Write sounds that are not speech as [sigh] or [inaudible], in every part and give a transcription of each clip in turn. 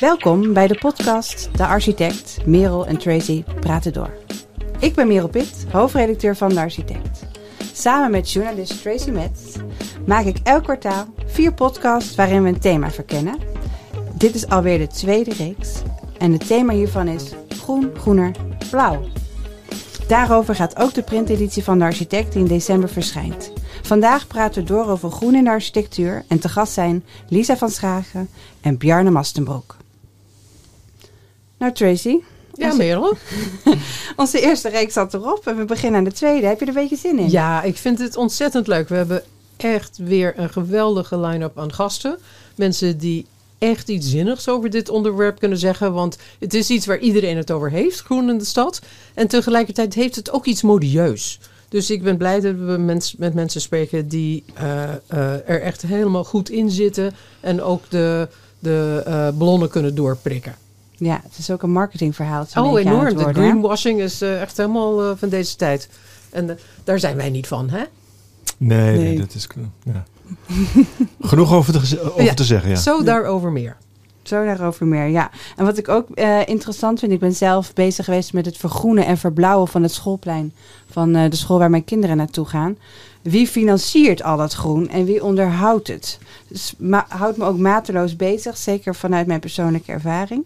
Welkom bij de podcast De Architect, Merel en Tracy praten door. Ik ben Merel Pitt, hoofdredacteur van De Architect. Samen met journalist Tracy Metz maak ik elk kwartaal vier podcasts waarin we een thema verkennen. Dit is alweer de tweede reeks en het thema hiervan is groen, groener, blauw. Daarover gaat ook de printeditie van De Architect die in december verschijnt. Vandaag praten we door over groen in de architectuur en te gast zijn Lisa van Schagen en Bjarne Mastenbroek. Nou Tracy. Ja, Merel. [laughs] Onze eerste reeks zat erop en we beginnen aan de tweede. Heb je er een beetje zin in? Ja, ik vind het ontzettend leuk. We hebben echt weer een geweldige line-up aan gasten. Mensen die echt iets zinnigs over dit onderwerp kunnen zeggen. Want het is iets waar iedereen het over heeft, groen in de stad. En tegelijkertijd heeft het ook iets modieus. Dus ik ben blij dat we mens, met mensen spreken die uh, uh, er echt helemaal goed in zitten. En ook de, de uh, ballonnen kunnen doorprikken. Ja, het is ook een marketingverhaal. Oh, enorm. De greenwashing is echt helemaal van deze tijd. En daar zijn wij niet van, hè? Nee, nee. nee dat is... Ja. [laughs] Genoeg over, te, over ja, te zeggen, ja. Zo daarover meer. Zo daarover meer, ja. En wat ik ook uh, interessant vind, ik ben zelf bezig geweest met het vergroenen en verbouwen van het schoolplein van uh, de school waar mijn kinderen naartoe gaan. Wie financiert al dat groen en wie onderhoudt het? Dus houdt me ook mateloos bezig, zeker vanuit mijn persoonlijke ervaring.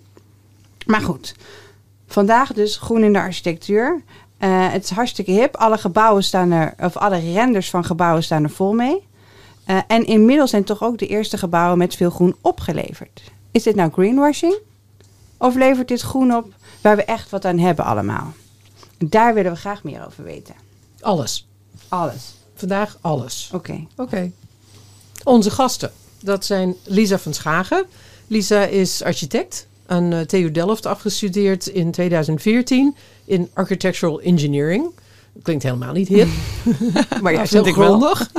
Maar goed, vandaag dus groen in de architectuur. Uh, het is hartstikke hip. Alle gebouwen staan er, of alle renders van gebouwen staan er vol mee. Uh, en inmiddels zijn toch ook de eerste gebouwen met veel groen opgeleverd. Is dit nou greenwashing? Of levert dit groen op waar we echt wat aan hebben allemaal? Daar willen we graag meer over weten. Alles. Alles. Vandaag alles. Oké. Okay. Oké. Okay. Onze gasten, dat zijn Lisa van Schagen. Lisa is architect aan uh, TU Delft afgestudeerd in 2014 in Architectural Engineering. Klinkt helemaal niet hip, [laughs] maar ja, heel grondig.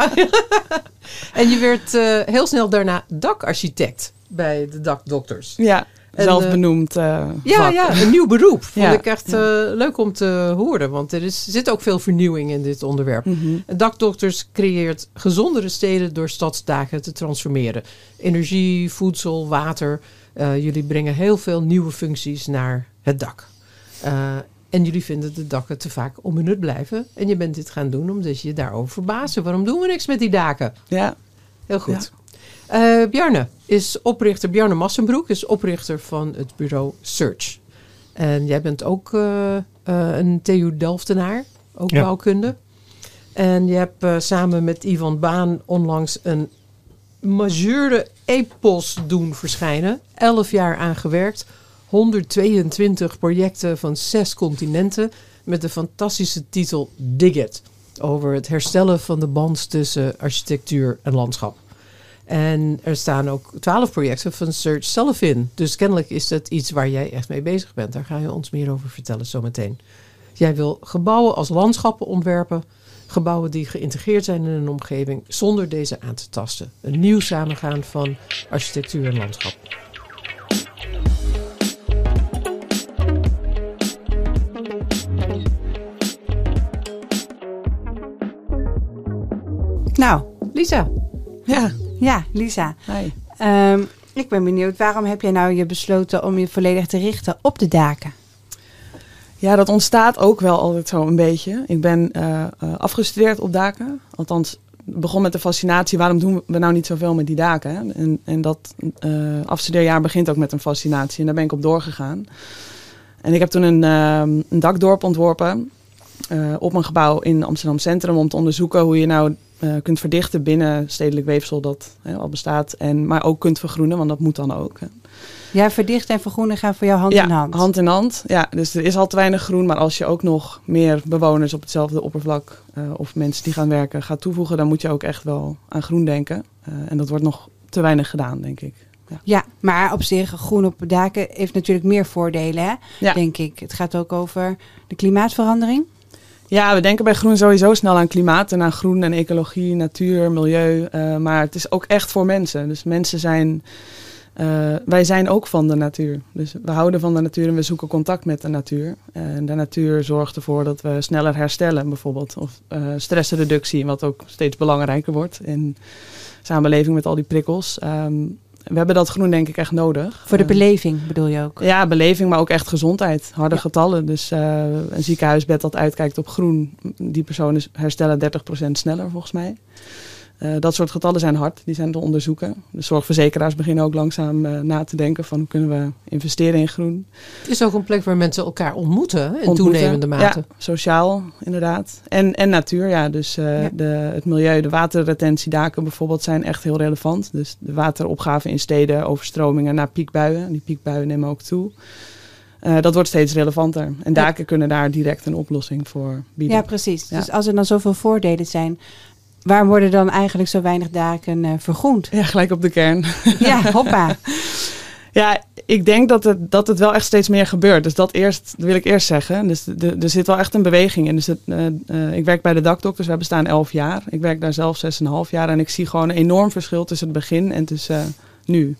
[laughs] en je werd uh, heel snel daarna dakarchitect bij de dakdokters. Ja, en, zelf benoemd. Uh, ja, ja, een nieuw beroep. [laughs] Vond ja, ik echt ja. uh, leuk om te horen. Want er is, zit ook veel vernieuwing in dit onderwerp. Mm -hmm. Dakdokters creëert gezondere steden door stadsdaken te transformeren. Energie, voedsel, water. Jullie brengen heel veel nieuwe functies naar het dak. en jullie vinden de dakken te vaak onbenut blijven. En je bent dit gaan doen omdat je je daarover verbazen. Waarom doen we niks met die daken? Ja. Heel goed. Ja. Uh, Bjarne is oprichter, Bjarne Massenbroek is oprichter van het bureau Search. En jij bent ook uh, uh, een TU Delftenaar, ook ja. bouwkunde. En je hebt uh, samen met Ivan Baan onlangs een majeure epos doen verschijnen. Elf jaar aan gewerkt. 122 projecten van zes continenten. Met de fantastische titel Dig It. Over het herstellen van de band tussen architectuur en landschap. En er staan ook twaalf projecten van Search zelf in. Dus kennelijk is dat iets waar jij echt mee bezig bent. Daar ga je ons meer over vertellen zometeen. Jij wil gebouwen als landschappen ontwerpen. Gebouwen die geïntegreerd zijn in een omgeving zonder deze aan te tasten. Een nieuw samengaan van architectuur en landschap. Nou, Lisa. Ja. Ja, Lisa. Hi. Um, ik ben benieuwd, waarom heb jij nou je besloten om je volledig te richten op de daken? Ja, dat ontstaat ook wel altijd zo een beetje. Ik ben uh, uh, afgestudeerd op daken. Althans, begon met de fascinatie, waarom doen we nou niet zoveel met die daken? En, en dat uh, afstudeerjaar begint ook met een fascinatie. En daar ben ik op doorgegaan. En ik heb toen een, een dakdorp ontworpen op een gebouw in Amsterdam Centrum... om te onderzoeken hoe je nou uh, kunt verdichten binnen stedelijk weefsel dat hè, al bestaat. En, maar ook kunt vergroenen, want dat moet dan ook. Hè. Ja, verdichten en vergroenen gaan voor jou hand ja, in hand. hand in hand. Ja, dus er is al te weinig groen. Maar als je ook nog meer bewoners op hetzelfde oppervlak... Uh, of mensen die gaan werken gaat toevoegen... dan moet je ook echt wel aan groen denken. Uh, en dat wordt nog te weinig gedaan, denk ik. Ja. ja, maar op zich, groen op daken heeft natuurlijk meer voordelen, hè? Ja. denk ik. Het gaat ook over de klimaatverandering. Ja, we denken bij groen sowieso snel aan klimaat en aan groen en ecologie, natuur, milieu. Uh, maar het is ook echt voor mensen. Dus mensen zijn, uh, wij zijn ook van de natuur. Dus we houden van de natuur en we zoeken contact met de natuur. En de natuur zorgt ervoor dat we sneller herstellen bijvoorbeeld. Of uh, stressreductie, wat ook steeds belangrijker wordt in samenleving met al die prikkels. Um, we hebben dat groen denk ik echt nodig. Voor de Eh, beleving bedoel je ook? ja, beleving, maar ook echt gezondheid. Harde Ja. getallen. Dus eh, een ziekenhuisbed dat uitkijkt op groen, die personen herstellen 30% sneller volgens mij. Eh, dat soort getallen zijn hard, die zijn te onderzoeken. De zorgverzekeraars beginnen ook langzaam eh, na te denken van hoe kunnen we investeren in groen. Het is ook een plek waar mensen elkaar ontmoeten in Ontmoeten. toenemende mate. Ja, sociaal inderdaad. En, en natuur, ja. Dus eh, Ja. De, het milieu, de waterretentiedaken bijvoorbeeld zijn echt heel relevant. Dus de wateropgave in steden, overstromingen naar piekbuien. Die piekbuien nemen ook toe. Eh, dat wordt steeds relevanter. En daken kunnen daar direct een oplossing voor bieden. Ja, precies. Ja. Dus als er dan zoveel voordelen zijn, waarom worden dan eigenlijk zo weinig daken eh, vergroend? Ja, gelijk op de kern. [laughs] ja, hoppa. [laughs] Ja, ik denk dat het, dat het wel echt steeds meer gebeurt. Dus dat, eerst, dat wil ik eerst zeggen. Dus de, er zit wel echt een beweging in. Dus het, eh, eh, ik werk bij de dakdokters, we bestaan elf jaar. Ik werk daar zelf zes en een half jaar. En ik zie gewoon een enorm verschil tussen het begin en tussen nu.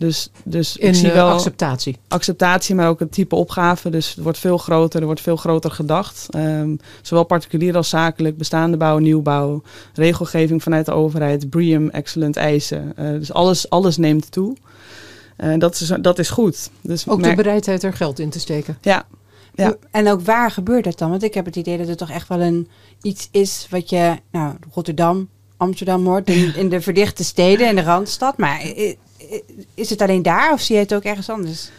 Dus, dus In ik zie eh, wel acceptatie. acceptatie, maar ook het type opgave. Dus het wordt veel groter, er wordt veel groter gedacht. Ehm, zowel particulier als zakelijk, bestaande bouw, nieuwbouw, regelgeving vanuit de overheid, BREEAM, excellent eisen. Eh, dus alles, alles neemt toe. Eh, dat, is, dat is goed. Dus Ook de bereidheid er geld in te steken. ja, Ja. En ook waar gebeurt dat dan? Want ik heb het idee dat het toch echt wel een iets is wat je, nou, Rotterdam, Amsterdam hoort, in, in de verdichte steden en de Randstad. Maar i- is het alleen daar of zie je het ook ergens anders?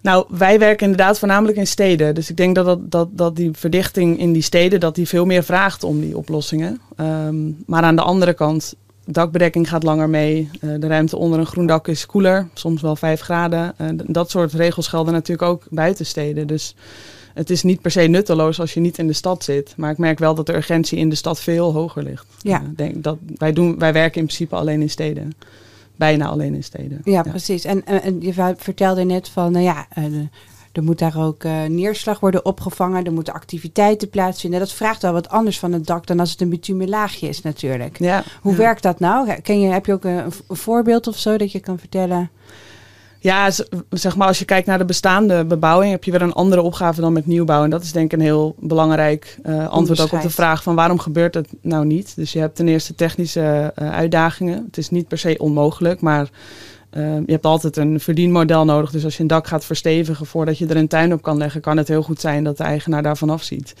Nou, wij werken inderdaad voornamelijk in steden. Dus ik denk dat, dat, dat, dat die verdichting in die steden, dat die veel meer vraagt om die oplossingen. Ehm, maar aan de andere kant, dakbedekking gaat langer mee. Eh, de ruimte onder een groen dak is koeler, soms wel 5 graden. Eh, dat soort regels gelden natuurlijk ook buiten steden. Dus het is niet per se nutteloos als je niet in de stad zit. Maar ik merk wel dat de urgentie in de stad veel hoger ligt. Ja. Eh, denk dat, wij, doen, wij werken in principe alleen in steden. Bijna alleen in steden. Ja, precies. En, en, je vertelde net van, nou ja, eh, er moet daar ook eh, neerslag worden opgevangen. Er moeten activiteiten plaatsvinden. Dat vraagt wel wat anders van het dak dan als het een bitumen laagje is natuurlijk. Ja. Hoe Ja. werkt dat nou? Ken je, heb je ook een, een voorbeeld of zo dat je kan vertellen? Ja, zeg maar als je kijkt naar de bestaande bebouwing, heb je weer een andere opgave dan met nieuwbouw. En dat is denk ik een heel belangrijk eh, antwoord ook op de vraag van waarom gebeurt het nou niet. Dus je hebt ten eerste technische eh, uitdagingen. Het is niet per se onmogelijk, maar eh, je hebt altijd een verdienmodel nodig. Dus als je een dak gaat verstevigen voordat je er een tuin op kan leggen, kan het heel goed zijn dat de eigenaar daarvan afziet.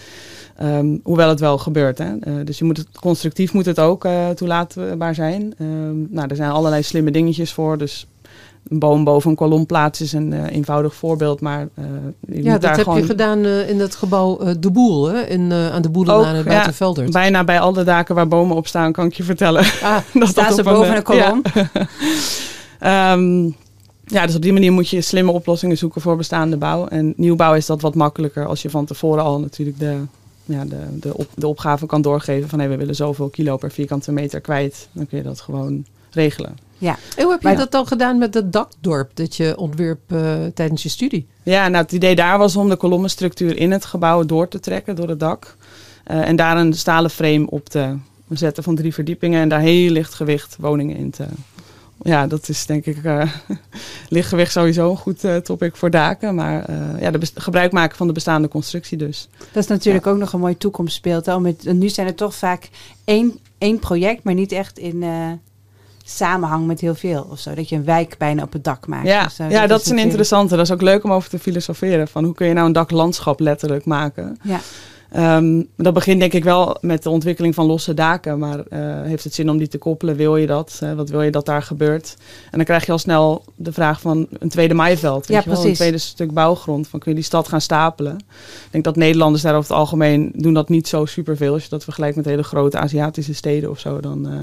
Ehm, hoewel het wel gebeurt. Hè? Dus je moet het, constructief moet het ook eh, toelaatbaar zijn. Ehm, nou, er zijn allerlei slimme dingetjes voor. Dus een boom boven een kolom plaatsen is een eh, eenvoudig voorbeeld. Maar eh, je Ja, dat daar heb gewoon je gedaan eh, in het gebouw De Boel, hè? In, aan de Ook, in ja. Buitenveldert. bijna bij alle daken waar bomen op staan, kan ik je vertellen. Ah, [laughs] dat Staan dat ze boven een kolom? Ja. [laughs] Ehm, ja, dus op die manier moet je slimme oplossingen zoeken voor bestaande bouw. En nieuwbouw is dat wat makkelijker als je van tevoren al natuurlijk de, ja, de, de, op, de opgave kan doorgeven van hey, we willen zoveel kilo per vierkante meter kwijt. Dan kun je dat gewoon regelen. Ja, En hoe heb je Maar- dat dan gedaan met het dakdorp dat je ontwierp eh, tijdens je studie? Ja, nou, het idee daar was om de kolommenstructuur in het gebouw door te trekken door het dak. Eh, en daar een stalen frame op te zetten van drie verdiepingen en daar heel licht gewicht woningen in te. Ja, dat is denk ik eh [laughs] lichtgewicht sowieso een goed eh, topic voor daken. Maar eh, ja, de gebruik maken van de bestaande constructie dus. dat is natuurlijk ook nog een mooi toekomstbeeld. Hè? Om het- nu zijn het toch vaak één, één project, maar niet echt in eh, samenhang met heel veel of zo. Dat je een wijk bijna op het dak maakt. Ja, zo. ja dat, is een interessante. Dat is ook leuk om over te filosoferen. Van hoe kun je nou een daklandschap letterlijk maken? Ja. Ehm, dat begint denk ik wel met de ontwikkeling van losse daken. Maar eh, heeft het zin om die te koppelen? Wil je dat? Eh, wat wil je dat daar gebeurt? En dan krijg je al snel de vraag van een tweede maaiveld. Weet Ja, je wel? Een tweede stuk bouwgrond. Van kun je die stad gaan stapelen? Ik denk dat Nederlanders daar over het algemeen doen dat niet zo superveel. Als je dat vergelijkt met hele grote Aziatische steden of zo. Dan, eh,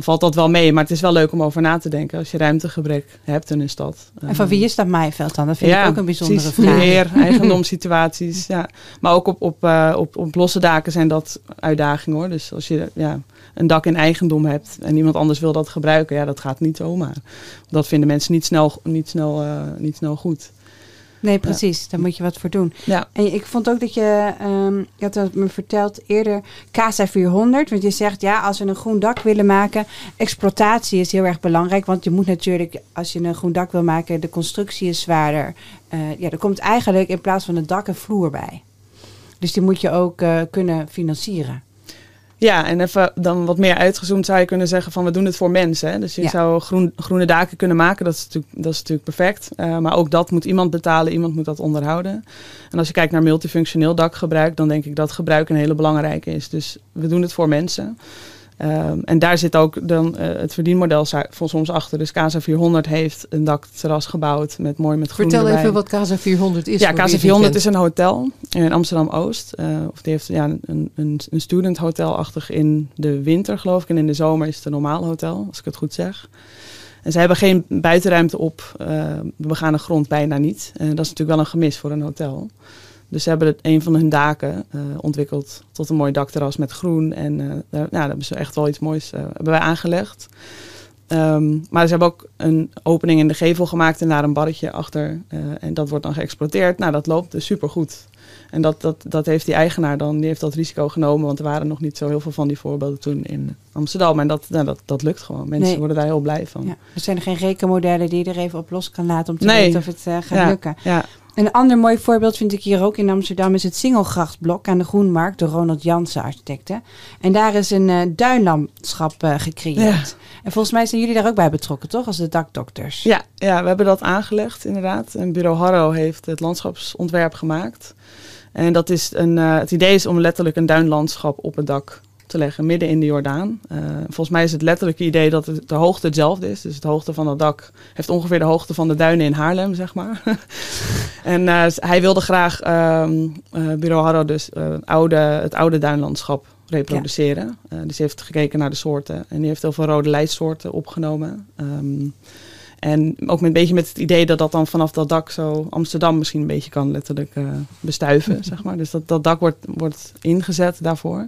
dan valt dat wel mee. Maar het is wel leuk om over na te denken. Als je ruimtegebrek hebt in een stad. En van wie is dat maaiveld dan? Dat vind ja, ik ook een bijzondere precies. vraag. Beheer, [laughs] eigendomssituaties. ja. Maar ook op, op, eh, op, op losse daken zijn dat uitdagingen hoor. Dus als je ja, een dak in eigendom hebt en iemand anders wil dat gebruiken, ja, dat gaat niet zomaar. Dat vinden mensen niet snel, niet snel, eh, niet snel goed. Nee, precies. Daar moet je wat voor doen. Ja. En ik vond ook dat je, ehm, je had dat me verteld eerder, CASA 400. Want je zegt, ja, als we een groen dak willen maken, exploitatie is heel erg belangrijk. Want je moet natuurlijk, als je een groen dak wil maken, de constructie is zwaarder. Eh, ja, er komt eigenlijk in plaats van het dak een vloer bij. Dus die moet je ook eh, kunnen financieren. Ja, en even dan wat meer uitgezoomd zou je kunnen zeggen van we doen het voor mensen. Hè? Dus je zou groen, groene daken kunnen maken, dat is natuurlijk, dat is natuurlijk perfect. Uh, maar ook dat moet iemand betalen, iemand moet dat onderhouden. En als je kijkt naar multifunctioneel dakgebruik, dan denk ik dat gebruik een hele belangrijke is. Dus we doen het voor mensen. Ehm, en daar zit ook dan uh, het verdienmodel volgens ons achter. Dus Casa 400 heeft een dakterras gebouwd met mooi met groen Vertel even wat Casa 400 is. Ja, Casa 400 is een hotel in Amsterdam-Oost. Uh, of die heeft ja, een, een, een student hotelachtig in de winter geloof ik. En in de zomer is het een normaal hotel, als ik het goed zeg. En ze hebben geen buitenruimte op uh, begane grond bijna niet. En dat is natuurlijk wel een gemis voor een hotel. Dus ze hebben het, een van hun daken uh, ontwikkeld tot een mooi dakterras met groen. En uh, daar, nou, daar hebben ze echt wel iets moois uh, hebben wij aangelegd. Um, maar ze hebben ook een opening in de gevel gemaakt en daar een barretje achter. en dat wordt dan geëxploiteerd. Nou, dat loopt dus supergoed. En dat, dat, dat heeft die eigenaar dan, die heeft dat risico genomen. Want er waren nog niet zo heel veel van die voorbeelden toen in Amsterdam. En dat, nou, dat, dat lukt gewoon. Mensen worden daar heel blij van. Ja, er zijn er geen rekenmodellen die je er even op los kan laten om te weten of het gaat ja, lukken. Ja. Een ander mooi voorbeeld vind ik hier ook in Amsterdam is het Singelgrachtblok aan de Groenmarkt door Ronald Jansen architecten. En daar is een uh, duinlandschap uh, gecreëerd. En volgens mij zijn jullie daar ook bij betrokken, toch? Als de dakdokters. Ja, ja we hebben dat aangelegd inderdaad. En bureau Harro heeft het landschapsontwerp gemaakt. En dat is een, uh, het idee is om letterlijk een duinlandschap op het dak te leggen, midden in de Jordaan. Uh, volgens mij is het letterlijke idee dat het de hoogte hetzelfde is. Dus het hoogte van het dak heeft ongeveer de hoogte van de duinen in Haarlem, zeg maar. [laughs] en uh, hij wilde graag, um, uh, Bureau Harro dus, oude, het oude duinlandschap reproduceren. Ja. dus hij heeft gekeken naar de soorten. En die heeft heel veel rode lijstsoorten opgenomen. Um, en ook met een beetje met het idee dat dat dan vanaf dat dak zo Amsterdam misschien een beetje kan letterlijk bestuiven, [laughs] zeg maar. Dus dat, dat dak wordt, wordt ingezet daarvoor.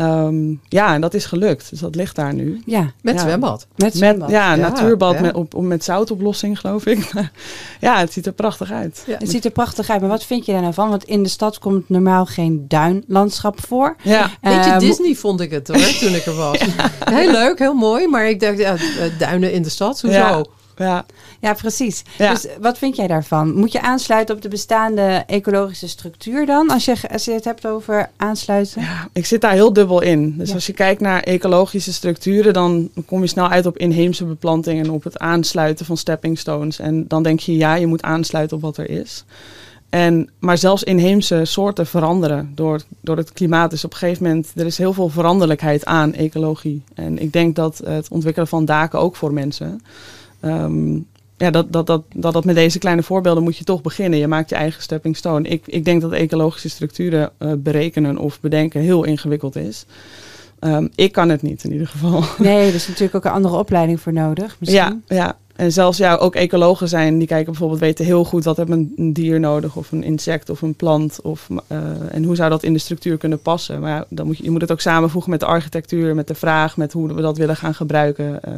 Um, ja, en dat is gelukt. Dus dat ligt daar nu. Ja, met ja. zwembad. Met zwembad. ja, Ja, natuurbad ja. Met, op, met zoutoplossing, geloof ik. [laughs] ja, het ziet er prachtig uit. Ja. Het ziet er prachtig uit, maar wat vind je daar nou van? Want in de stad komt normaal geen duinlandschap voor. Ja, Beetje Eh, Disney vond ik het hoor, toen ik er was. [laughs] Heel leuk, heel mooi. Maar ik dacht, ja, eh, duinen in de stad, hoezo? Ja. ja. Ja, precies. Ja. Dus wat vind jij daarvan? Moet je aansluiten op de bestaande ecologische structuur dan? Als je, als je het hebt over aansluiten? Ik zit daar heel dubbel in. Dus Ja. als je kijkt naar ecologische structuren, dan kom je snel uit op inheemse beplanting en op het aansluiten van stepping stones. En dan denk je, ja, je moet aansluiten op wat er is. En, maar zelfs inheemse soorten veranderen door, door het klimaat. Dus op een gegeven moment, er is heel veel veranderlijkheid aan ecologie. En ik denk dat het ontwikkelen van daken ook voor mensen. Ehm, ja, dat, dat, dat, dat, dat met deze kleine voorbeelden moet je toch beginnen. Je maakt je eigen stepping stone. Ik, ik denk dat ecologische structuren eh, berekenen of bedenken heel ingewikkeld is. Ehm, ik kan het niet in ieder geval. [laughs] Nee, er is natuurlijk ook een andere opleiding voor nodig. Misschien. Ja, ja. En zelfs ja, ook ecologen zijn, die kijken bijvoorbeeld, weten heel goed wat heeft een, een dier nodig, of een insect of een plant. Of, eh, en hoe zou dat in de structuur kunnen passen. Maar ja, dan moet je, je moet het ook samenvoegen met de architectuur, met de vraag, met hoe we dat willen gaan gebruiken. Eh,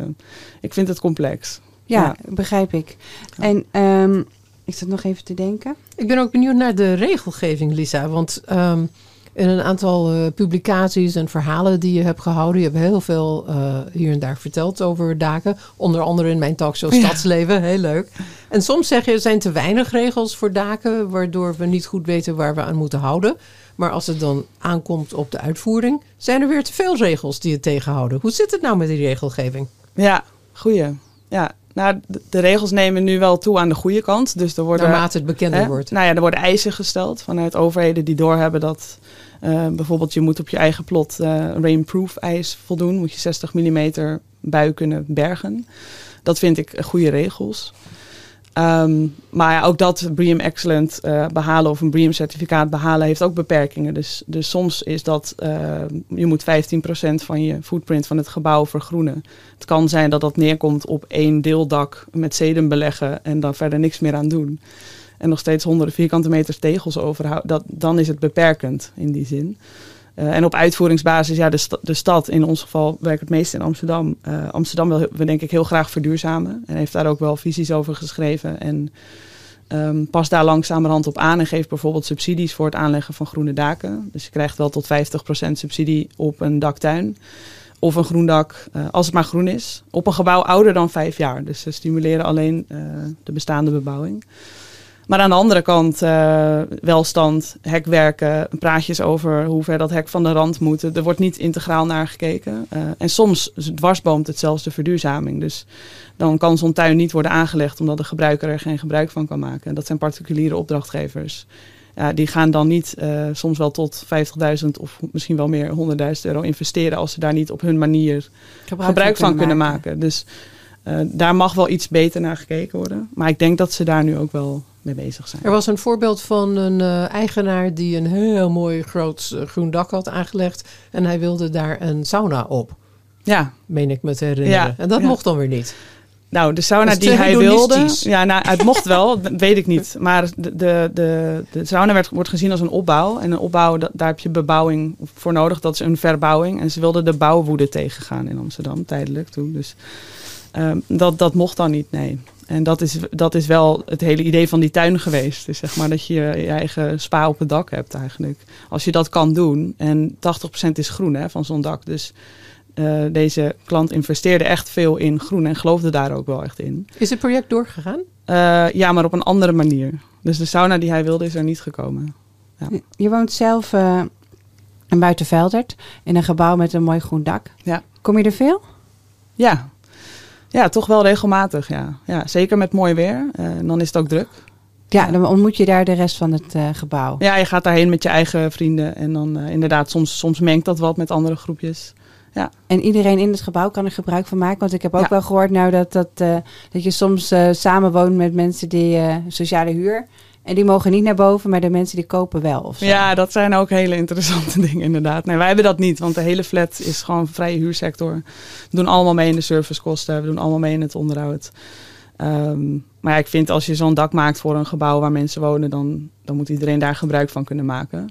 ik vind het complex. Ja, Ja. begrijp ik. En ehm, ik zat nog even te denken. Ik ben ook benieuwd naar de regelgeving, Lisa. Want ehm, in een aantal eh, publicaties en verhalen die je hebt gehouden, je hebt heel veel eh, hier en daar verteld over daken. Onder andere in mijn talkshow Ja. Stadsleven, heel leuk. En soms zeg je er zijn te weinig regels voor daken, waardoor we niet goed weten waar we aan moeten houden. Maar als het dan aankomt op de uitvoering, zijn er weer te veel regels die het tegenhouden. Hoe zit het nou met die regelgeving? Ja, goeie. Ja, nou, de, regels nemen nu wel toe aan de goede kant. Dus er worden, Naarmate het bekender hè, wordt. Nou ja, er worden eisen gesteld vanuit overheden die doorhebben dat eh, bijvoorbeeld je moet op je eigen plot eh rainproof eis voldoen. Moet je 60 mm bui kunnen bergen. Dat vind ik goede regels. Ehm, maar ook dat BREEAM Excellent eh, behalen of een BREEAM certificaat behalen heeft ook beperkingen. Dus, dus soms is dat, eh, je moet 15% van je footprint van het gebouw vergroenen. Het kan zijn dat dat neerkomt op één deeldak met sedum beleggen en dan verder niks meer aan doen. En nog steeds honderden vierkante meters tegels overhouden. Dat, dan is het beperkend in die zin. Eh, en op uitvoeringsbasis, ja, de, de stad, in ons geval werkt het meest in Amsterdam. Eh, Amsterdam wil we denk ik heel graag verduurzamen. En heeft daar ook wel visies over geschreven. En ehm past daar langzamerhand op aan en geeft bijvoorbeeld subsidies voor het aanleggen van groene daken. Dus je krijgt wel tot 50% subsidie op een daktuin. Of een groen dak, eh, als het maar groen is. Op een gebouw ouder dan vijf jaar. Dus ze stimuleren alleen de bestaande bebouwing. Maar aan de andere kant, uh, welstand, hekwerken, praatjes over hoe ver dat hek van de rand moet. Er wordt niet integraal naar gekeken. Uh, en soms dwarsboomt het zelfs de verduurzaming. Dus dan kan zo'n tuin niet worden aangelegd omdat de gebruiker er geen gebruik van kan maken. Dat zijn particuliere opdrachtgevers. Ja, die gaan dan niet uh, soms wel tot 50.000 of misschien wel meer 100.000 euro investeren als ze daar niet op hun manier gebruik, gebruik van kunnen maken. maken. Dus daar mag wel iets beter naar gekeken worden. Maar ik denk dat ze daar nu ook wel mee bezig zijn. Er was een voorbeeld van een uh, eigenaar die een heel mooi groot groen dak had aangelegd. En hij wilde daar een sauna op. Ja. Meen ik me te herinneren. Ja, en dat ja. mocht dan weer niet. Nou, de sauna die hij wilde. Ja, nou, het mocht wel, [laughs] weet ik niet. Maar de, de, de, de sauna werd, wordt gezien als een opbouw. En een opbouw, daar heb je bebouwing voor nodig. Dat is een verbouwing. En ze wilden de bouwwoede tegengaan in Amsterdam, tijdelijk toen. Dus um, dat, dat mocht dan niet, nee. En dat is, dat is wel het hele idee van die tuin geweest. Dus zeg maar dat je je eigen spa op het dak hebt eigenlijk. Als je dat kan doen. En 80% is groen hè, van zo'n dak. Dus uh, deze klant investeerde echt veel in groen en geloofde daar ook wel echt in. Is het project doorgegaan? Uh, ja, maar op een andere manier. Dus de sauna die hij wilde is er niet gekomen. Ja. Je woont zelf uh, in Buitenveldert in een gebouw met een mooi groen dak. Ja. Kom je er veel? Ja, ja, toch wel regelmatig, ja. ja zeker met mooi weer. Uh, en dan is het ook druk. Ja, dan ontmoet je daar de rest van het uh, gebouw. Ja, je gaat daarheen met je eigen vrienden. En dan uh, inderdaad, soms, soms mengt dat wat met andere groepjes. Ja. En iedereen in het gebouw kan er gebruik van maken. Want ik heb ook ja. wel gehoord nou, dat, dat, dat je soms samenwoont met mensen die sociale huur. En die mogen niet naar boven, maar de mensen die kopen wel. Ja, dat zijn ook hele interessante [laughs] dingen inderdaad. Nee, wij hebben dat niet, want de hele flat is gewoon vrije huursector. We doen allemaal mee in de servicekosten, we doen allemaal mee in het onderhoud. Um, maar ja, ik vind als je zo'n dak maakt voor een gebouw waar mensen wonen, dan, dan moet iedereen daar gebruik van kunnen maken.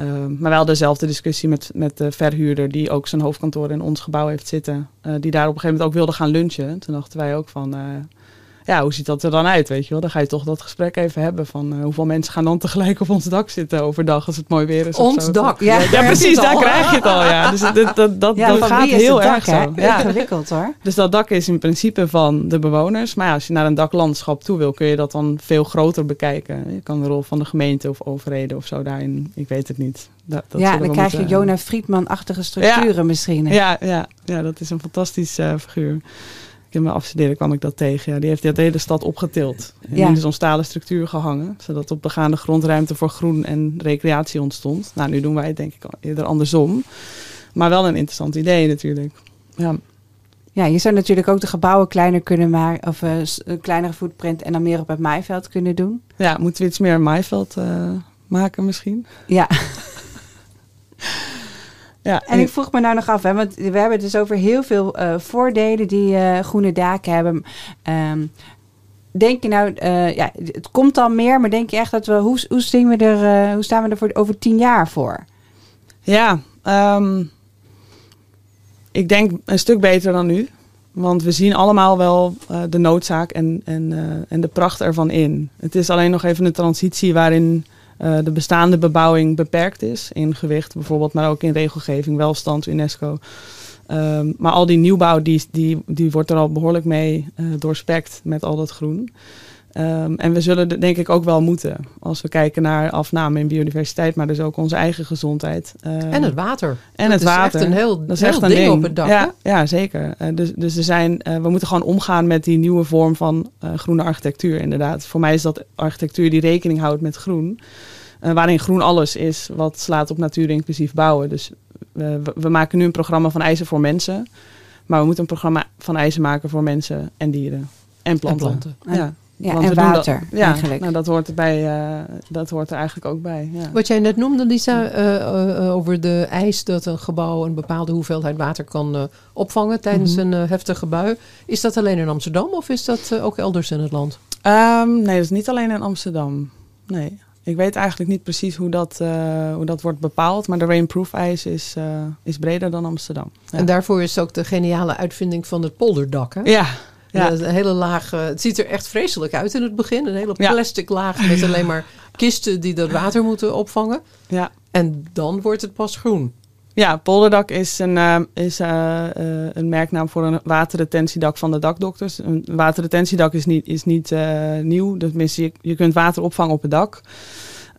Um, maar wel dezelfde discussie met, met de verhuurder, die ook zijn hoofdkantoor in ons gebouw heeft zitten. Uh, die daar op een gegeven moment ook wilde gaan lunchen. Toen dachten wij ook van, uh, ja, hoe ziet dat er dan uit, weet je wel? Dan ga je toch dat gesprek even hebben van uh, hoeveel mensen gaan dan tegelijk op ons dak zitten overdag als het mooi weer is. Ons zo. dak? Ja, precies, daar krijg je het al, ja. Dus dat, dat, dat, ja, dat gaat heel erg dak, zo. Ja. Ingewikkeld hoor. Dus dat dak is in principe van de bewoners. Maar ja, als je naar een daklandschap toe wil, kun je dat dan veel groter bekijken. Je kan de rol van de gemeente of overheden of zo daarin, ik weet het niet. Dat, dat ja, dan krijg je Jona Friedman-achtige structuren ja. misschien. Ja, ja, ja, dat is een fantastisch uh, figuur. In mijn afstuderen kwam ik dat tegen. Ja, die heeft de hele stad opgetild. En Ja. in zo'n stalen structuur gehangen. Zodat op begaande grond ruimte voor groen en recreatie ontstond. Nou, nu doen wij het denk ik eerder andersom. Maar wel een interessant idee natuurlijk. Ja, Ja, je zou natuurlijk ook de gebouwen kleiner kunnen maken. Of eh, een kleinere footprint en dan meer op het maaiveld kunnen doen. ja moeten we iets meer maaiveld eh, maken misschien? Ja, [laughs] Ja, en ik vroeg me nou nog af, hè, want we hebben het dus over heel veel eh, voordelen die eh, groene daken hebben. Ehm, denk je nou, eh, ja, het komt al meer, maar denk je echt dat we, hoe, hoe, zien we er, hoe staan we er voor over tien jaar voor? Ja, ehm, ik denk een stuk beter dan nu. Want we zien allemaal wel de noodzaak en, en, en de pracht ervan in. Het is alleen nog even een transitie waarin eh, de bestaande bebouwing beperkt is. In gewicht bijvoorbeeld, maar ook in regelgeving, welstand, UNESCO. Ehm, maar al die nieuwbouw, die, die, die wordt er al behoorlijk mee eh, doorspekt met al dat groen. Ehm, en we zullen er denk ik ook wel moeten. Als we kijken naar afname in biodiversiteit, maar dus ook onze eigen gezondheid. Ehm, En het water. en dat het water. is echt een heel, dat is heel echt een ding, ding op het dak. hè? Ja, ja zeker. Eh, dus dus er zijn, eh, we moeten gewoon omgaan met die nieuwe vorm van eh, groene architectuur, inderdaad. Voor mij is dat architectuur die rekening houdt met groen. Waarin groen alles is wat slaat op natuur inclusief bouwen. Dus we, we maken nu een programma van ijzer voor mensen. Maar we moeten een programma van ijzer maken voor mensen en dieren. En planten. planten. Ja. Ja, Want en we doen water dat, ja, eigenlijk. Nou, dat, hoort erbij, eh, dat hoort er eigenlijk ook bij. Ja. Wat jij net noemde, Lisa, eh, eh, over de eis dat een gebouw een bepaalde hoeveelheid water kan opvangen tijdens Mhm. een heftige bui. Is dat alleen in Amsterdam of is dat ook elders in het land? Ehm, nee, dat is niet alleen in Amsterdam. Nee. Ik weet eigenlijk niet precies hoe dat, eh, hoe dat wordt bepaald. Maar de rainproof eis is, eh, is breder dan Amsterdam. Ja. En daarvoor is ook de geniale uitvinding van het polderdak. Hè? ja, ja. Een hele laag. eh, het ziet er echt vreselijk uit in het begin. Een hele Ja. plastic laag met alleen maar kisten die dat water moeten opvangen. ja. En dan wordt het pas groen. Ja, polderdak is een, uh, is, uh, uh, een merknaam voor een waterretentiedak van de dakdokters. Een waterretentiedak is niet, is niet nieuw. Dus je, je kunt water opvangen op het dak.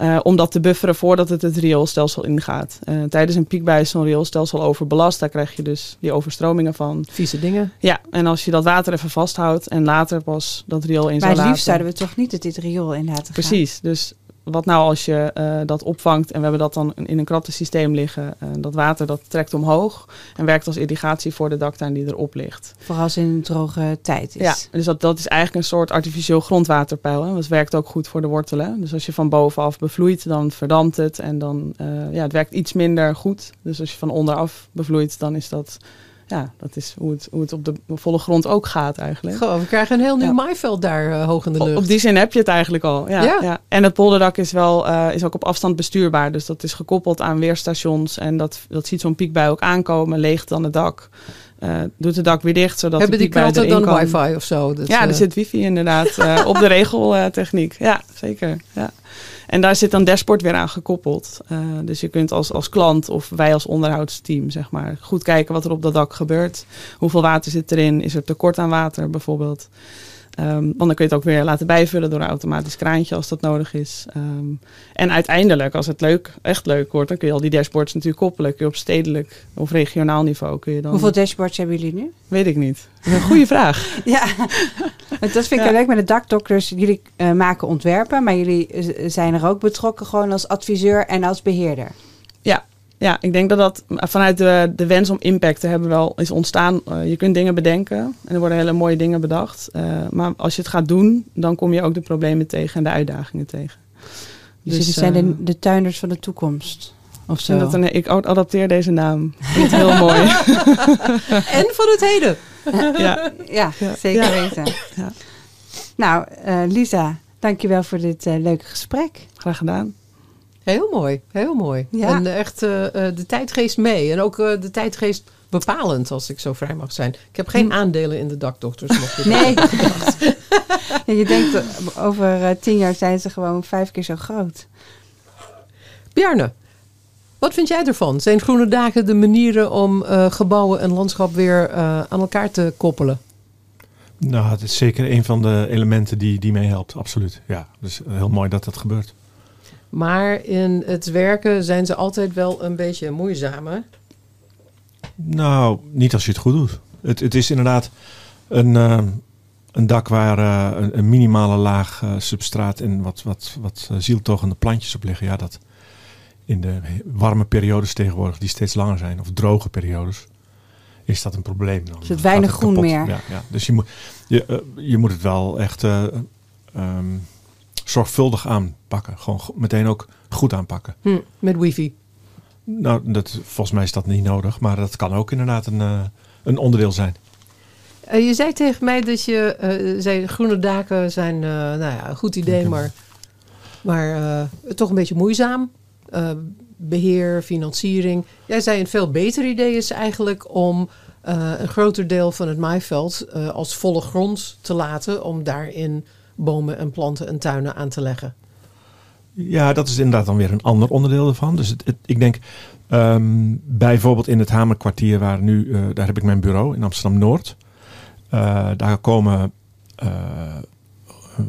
Uh, om dat te bufferen voordat het het rioolstelsel ingaat. Uh, tijdens een piekbui is zo'n rioolstelsel overbelast. Daar krijg je dus die overstromingen van. Vieze dingen. Ja, en als je dat water even vasthoudt en later pas dat riool in zou laten. Maar liefst zouden we toch niet het dit riool in laten gaan? Precies, dus wat nou als je uh, dat opvangt en we hebben dat dan in een krattensysteem liggen. Uh, dat water dat trekt omhoog en werkt als irrigatie voor de daktuin die erop ligt. Vooral als in droge tijd is. Ja, dus dat, dat is eigenlijk een soort artificieel grondwaterpeil. Hè. Dat werkt ook goed voor de wortelen. Dus als je van bovenaf bevloeit, dan verdampt het en dan uh, ja, het werkt iets minder goed. Dus als je van onderaf bevloeit, dan is dat ja, dat is hoe het, hoe het op de volle grond ook gaat eigenlijk. Gewoon, we krijgen een heel nieuw ja. maaiveld daar uh, hoog in de lucht. Op, die zin heb je het eigenlijk al. Ja, ja. En het polderdak is, wel, uh, is ook op afstand bestuurbaar. Dus dat is gekoppeld aan weerstations. En dat, dat ziet zo'n piekbui ook aankomen, leegt dan het dak. Uh, doet het dak weer dicht, zodat Hebben de die kranten dan wifi of zo? Dat, ja, er zit wifi inderdaad op de [laughs] regeltechniek. Ja, zeker. Ja. En daar zit dan dashboard weer aan gekoppeld. Uh, dus je kunt als, als klant of wij als onderhoudsteam zeg maar, goed kijken wat er op dat dak gebeurt. Hoeveel water zit erin? Is er tekort aan water bijvoorbeeld? Um, want dan kun je het ook weer laten bijvullen door een automatisch kraantje als dat nodig is. Um, en uiteindelijk, als het leuk, echt leuk wordt, dan kun je al die dashboards natuurlijk koppelen. Kun je op stedelijk of regionaal niveau kun je dan. Hoeveel dashboards hebben jullie nu? Weet ik niet. Dat is een goede [laughs] vraag. ja, dat vind ik ja. leuk met de dakdokters. Jullie uh, maken ontwerpen, maar jullie zijn er ook betrokken gewoon als adviseur en als beheerder. Ja, ja, ik denk dat dat vanuit de, de wens om impact te hebben wel is ontstaan. Uh, je kunt dingen bedenken en er worden hele mooie dingen bedacht. Uh, maar als je het gaat doen, dan kom je ook de problemen tegen en de uitdagingen tegen. Dus, dus jullie zijn de, de tuinders van de toekomst. Of zo. Dat een, ik adapteer deze naam. Vind heel mooi. [laughs] en van het heden. [laughs] ja. ja, zeker ja. weten. Ja. Nou, uh, Lisa, dankjewel voor dit leuke gesprek. Graag gedaan. Heel mooi, heel mooi. Ja. En echt uh, de tijdgeest mee. En ook uh, de tijdgeest bepalend, als ik zo vrij mag zijn. Ik heb geen aandelen in de dakdokters. [laughs] Nog nee. ja, je denkt, over uh, tien jaar zijn ze gewoon vijf keer zo groot. Bjarne, wat vind jij ervan? Zijn groene dagen de manieren om gebouwen en landschap weer aan elkaar te koppelen? Nou, het is zeker een van de elementen die, die meehelpt, absoluut. Ja, dus heel mooi dat dat gebeurt. Maar in het werken zijn ze altijd wel een beetje moeizamer. Nou, niet als je het goed doet. Het, het is inderdaad een, uh, een dak waar uh, een, een, minimale laag uh, substraat en wat, wat, wat zieltogende plantjes op liggen. Ja, dat in de warme periodes tegenwoordig, die steeds langer zijn, of droge periodes, is dat een probleem. Dan is het weinig groen kapot. meer. Ja, ja. Dus je moet, je, je moet het wel echt. Um, zorgvuldig aanpakken. Gewoon meteen ook goed aanpakken. Hm, met wifi? Nou, dat, volgens mij is dat niet nodig. Maar dat kan ook inderdaad een, uh, een onderdeel zijn. Uh, je zei tegen mij dat je uh, zei groene daken zijn nou ja, een goed idee, maar, maar toch een beetje moeizaam. beheer, financiering. Jij zei een veel beter idee is eigenlijk om een groter deel van het maaiveld als volle grond te laten. Om daarin bomen en planten en tuinen aan te leggen. Ja, dat is inderdaad dan weer een ander onderdeel ervan. Dus het, het, ik denk um, bijvoorbeeld in het Hamerkwartier, waar nu, uh, daar heb ik mijn bureau in Amsterdam Noord. Uh, daar komen, uh,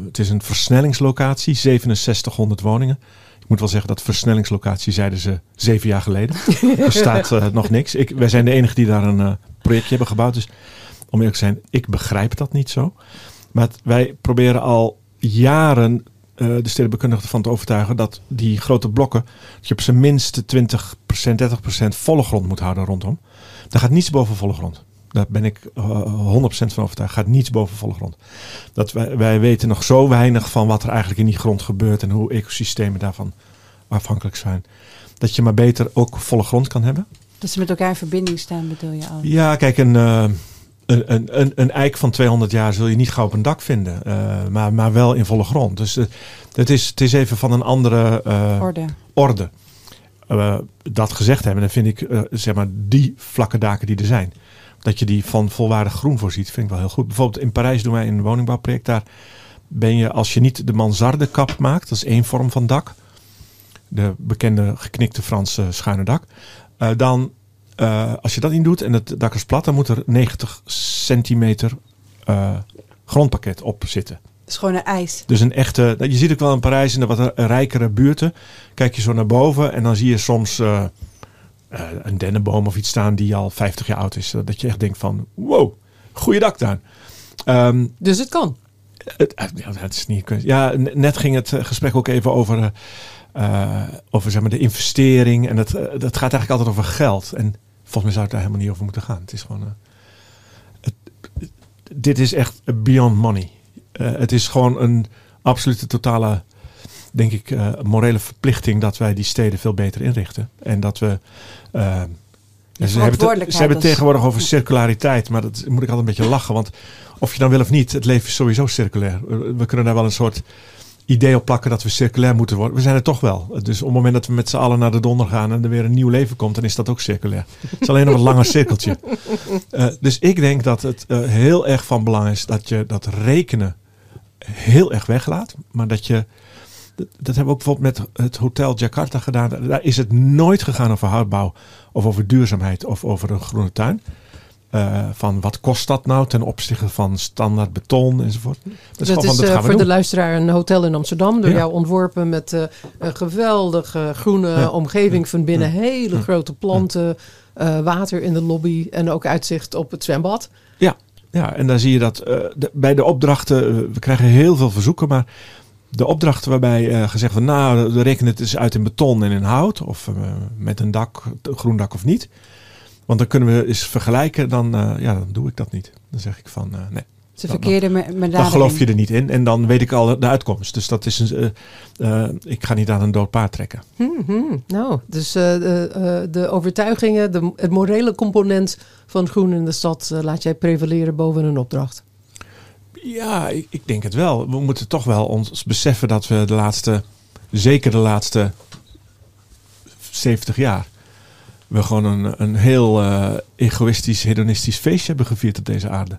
het is een versnellingslocatie, 6700 woningen. Ik moet wel zeggen dat versnellingslocatie zeiden ze zeven jaar geleden. [laughs] er staat nog niks. Ik, wij zijn de enige die daar een projectje hebben gebouwd. Dus om eerlijk te zijn, ik begrijp dat niet zo. Maar wij proberen al jaren uh, de stedenbekundigen van te overtuigen dat die grote blokken, dat je op zijn minst 20%, 30% volle grond moet houden rondom. Daar gaat niets boven volle grond. Daar ben ik uh, 100% van overtuigd. Gaat niets boven volle grond. Dat wij, wij weten nog zo weinig van wat er eigenlijk in die grond gebeurt en hoe ecosystemen daarvan afhankelijk zijn. Dat je maar beter ook volle grond kan hebben. Dat ze met elkaar in verbinding staan, bedoel je al? Ja, kijk, een, uh, een, een, een eik van 200 jaar zul je niet gauw op een dak vinden, uh, maar, maar wel in volle grond. Dus uh, het, is, het is even van een andere orde. orde. dat gezegd hebben, dan vind ik zeg maar die vlakke daken die er zijn. Dat je die van volwaardig groen voorziet, vind ik wel heel goed. Bijvoorbeeld in Parijs doen wij een woningbouwproject. Daar ben je, als je niet de mansardekap maakt, dat is één vorm van dak. De bekende geknikte Franse schuine dak. dan eh, als je dat niet doet en het dak is plat, dan moet er 90 centimeter eh, grondpakket op zitten. Het is gewoon een ijs. Dus een echte. Je ziet ook wel in Parijs in de wat rijkere buurten. Kijk je zo naar boven en dan zie je soms eh, een dennenboom of iets staan die al 50 jaar oud is. Dat je echt denkt van wow, goede daktuin. Ehm, Dus het kan. het, ja, is niet. Ja, net ging het gesprek ook even over, over zeg maar, de investering. En dat, dat gaat eigenlijk altijd over geld. En volgens mij zou het daar helemaal niet over moeten gaan. Het is gewoon. eh, het, dit is echt beyond money. Eh, het is gewoon een absolute totale, denk ik, eh, morele verplichting dat wij die steden veel beter inrichten. En dat we. ze, hebben het, ze hebben het tegenwoordig over circulariteit, maar dat moet ik altijd een beetje lachen. Want of je dan wil of niet, het leven is sowieso circulair. We kunnen daar wel een soort idee op plakken dat we circulair moeten worden. We zijn het toch wel. Dus op het moment dat we met z'n allen naar de donder gaan en er weer een nieuw leven komt, dan is dat ook circulair. Het is alleen nog een langer [laughs] cirkeltje. Eh, dus ik denk dat het eh, heel erg van belang is dat je dat rekenen heel erg weglaat. Maar dat je. Dat dat hebben we ook bijvoorbeeld met het Hotel Jakarta gedaan. Daar is het nooit gegaan over houtbouw of over duurzaamheid of over een groene tuin. Eh, van wat kost dat nou ten opzichte van standaard beton enzovoort. Dat is van, dat eh, voor de luisteraar een hotel in Amsterdam. Door Ja. jou ontworpen met eh, een geweldige groene Ja. omgeving van binnen. Ja. Hele Ja. grote planten, water in de lobby en ook uitzicht op het zwembad. Ja, en dan zie je dat de- bij de opdrachten, we krijgen heel veel verzoeken, maar de opdrachten waarbij eh, gezegd wordt, nou, we rekenen het eens uit in beton en in hout, of met een dak, een groen dak of niet. Want dan kunnen we eens vergelijken, dan, eh, ja, dan doe ik dat niet. Dan zeg ik van, eh, nee, Ze Dan- verkeerde me- benadering. dan geloof je er niet in en dan weet ik al de uitkomst. Dus dat is een, eh, eh, ik ga niet aan een dood paard trekken. Mhm. Nou, dus eh, de, eh, de overtuigingen, de, het morele component van groen in de stad laat jij prevaleren boven een opdracht. Ja, ik, ik denk het wel. We moeten toch wel ons beseffen dat we de laatste, zeker de laatste 70 jaar, we gewoon een, een heel eh, egoïstisch, hedonistisch feestje hebben gevierd op deze aarde.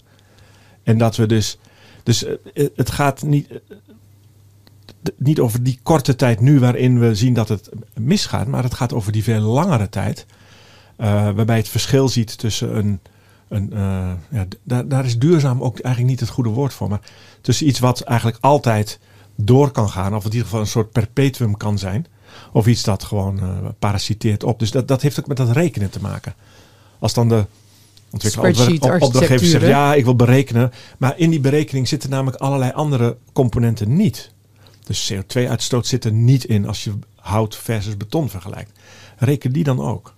En dat we dus, dus eh, het gaat niet, eh, niet over die korte tijd nu waarin we zien dat het misgaat, maar het gaat over die veel langere tijd. eh, waarbij het verschil ziet tussen een, een eh, ja, daar, daar is duurzaam ook eigenlijk niet het goede woord voor, maar tussen iets wat eigenlijk altijd door kan gaan, of in ieder geval een soort perpetuum kan zijn, of iets dat gewoon eh, parasiteert op. Dus dat, dat heeft ook met dat rekenen te maken. Als dan de ontwikkelaar opdrachtgever zegt, ja, ik wil berekenen, maar in die berekening zitten namelijk allerlei andere componenten niet. Dus CO2-uitstoot zit er niet in als je hout versus beton vergelijkt. Reken die dan ook.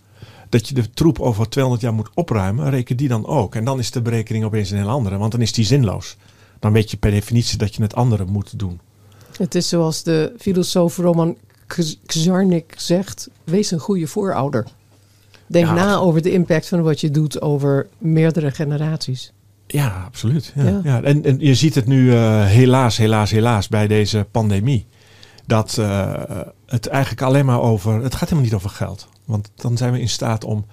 Dat je de troep over 200 jaar moet opruimen, reken die dan ook. En dan is de berekening opeens een heel andere, want dan is die zinloos. Dan weet je per definitie dat je het andere moet doen. Het is zoals de filosoof Roman Kz- Czarnik zegt: wees een goede voorouder. Denk Ja. na over de impact van wat je doet over meerdere generaties. Ja, absoluut. Ja, Ja. ja. En, en je ziet het nu eh, helaas, helaas, helaas bij deze pandemie. Dat eh, het eigenlijk alleen maar over... Het gaat helemaal niet over geld. Want dan zijn we in staat om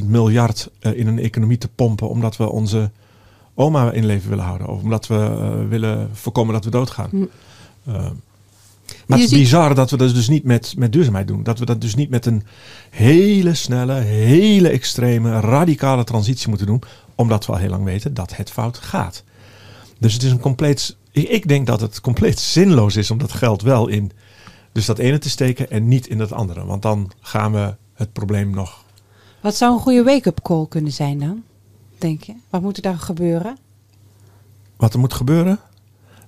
22.000 miljard eh, in een economie te pompen... omdat we onze oma in leven willen houden. Of omdat we willen voorkomen dat we doodgaan. Hm. Maar Je het is ziet- bizar dat we dat dus niet met, met duurzaamheid doen. Dat we dat dus niet met een hele snelle, hele extreme, radicale transitie moeten doen. Omdat we al heel lang weten dat het fout gaat. Dus het is een compleet. Ik, ik denk dat het compleet zinloos is om dat geld wel in. Dus dat ene te steken en niet in dat andere. Want dan gaan we het probleem nog. Wat zou een goede wake-up call kunnen zijn dan? Denk je? Wat moet er dan gebeuren? Wat er moet gebeuren?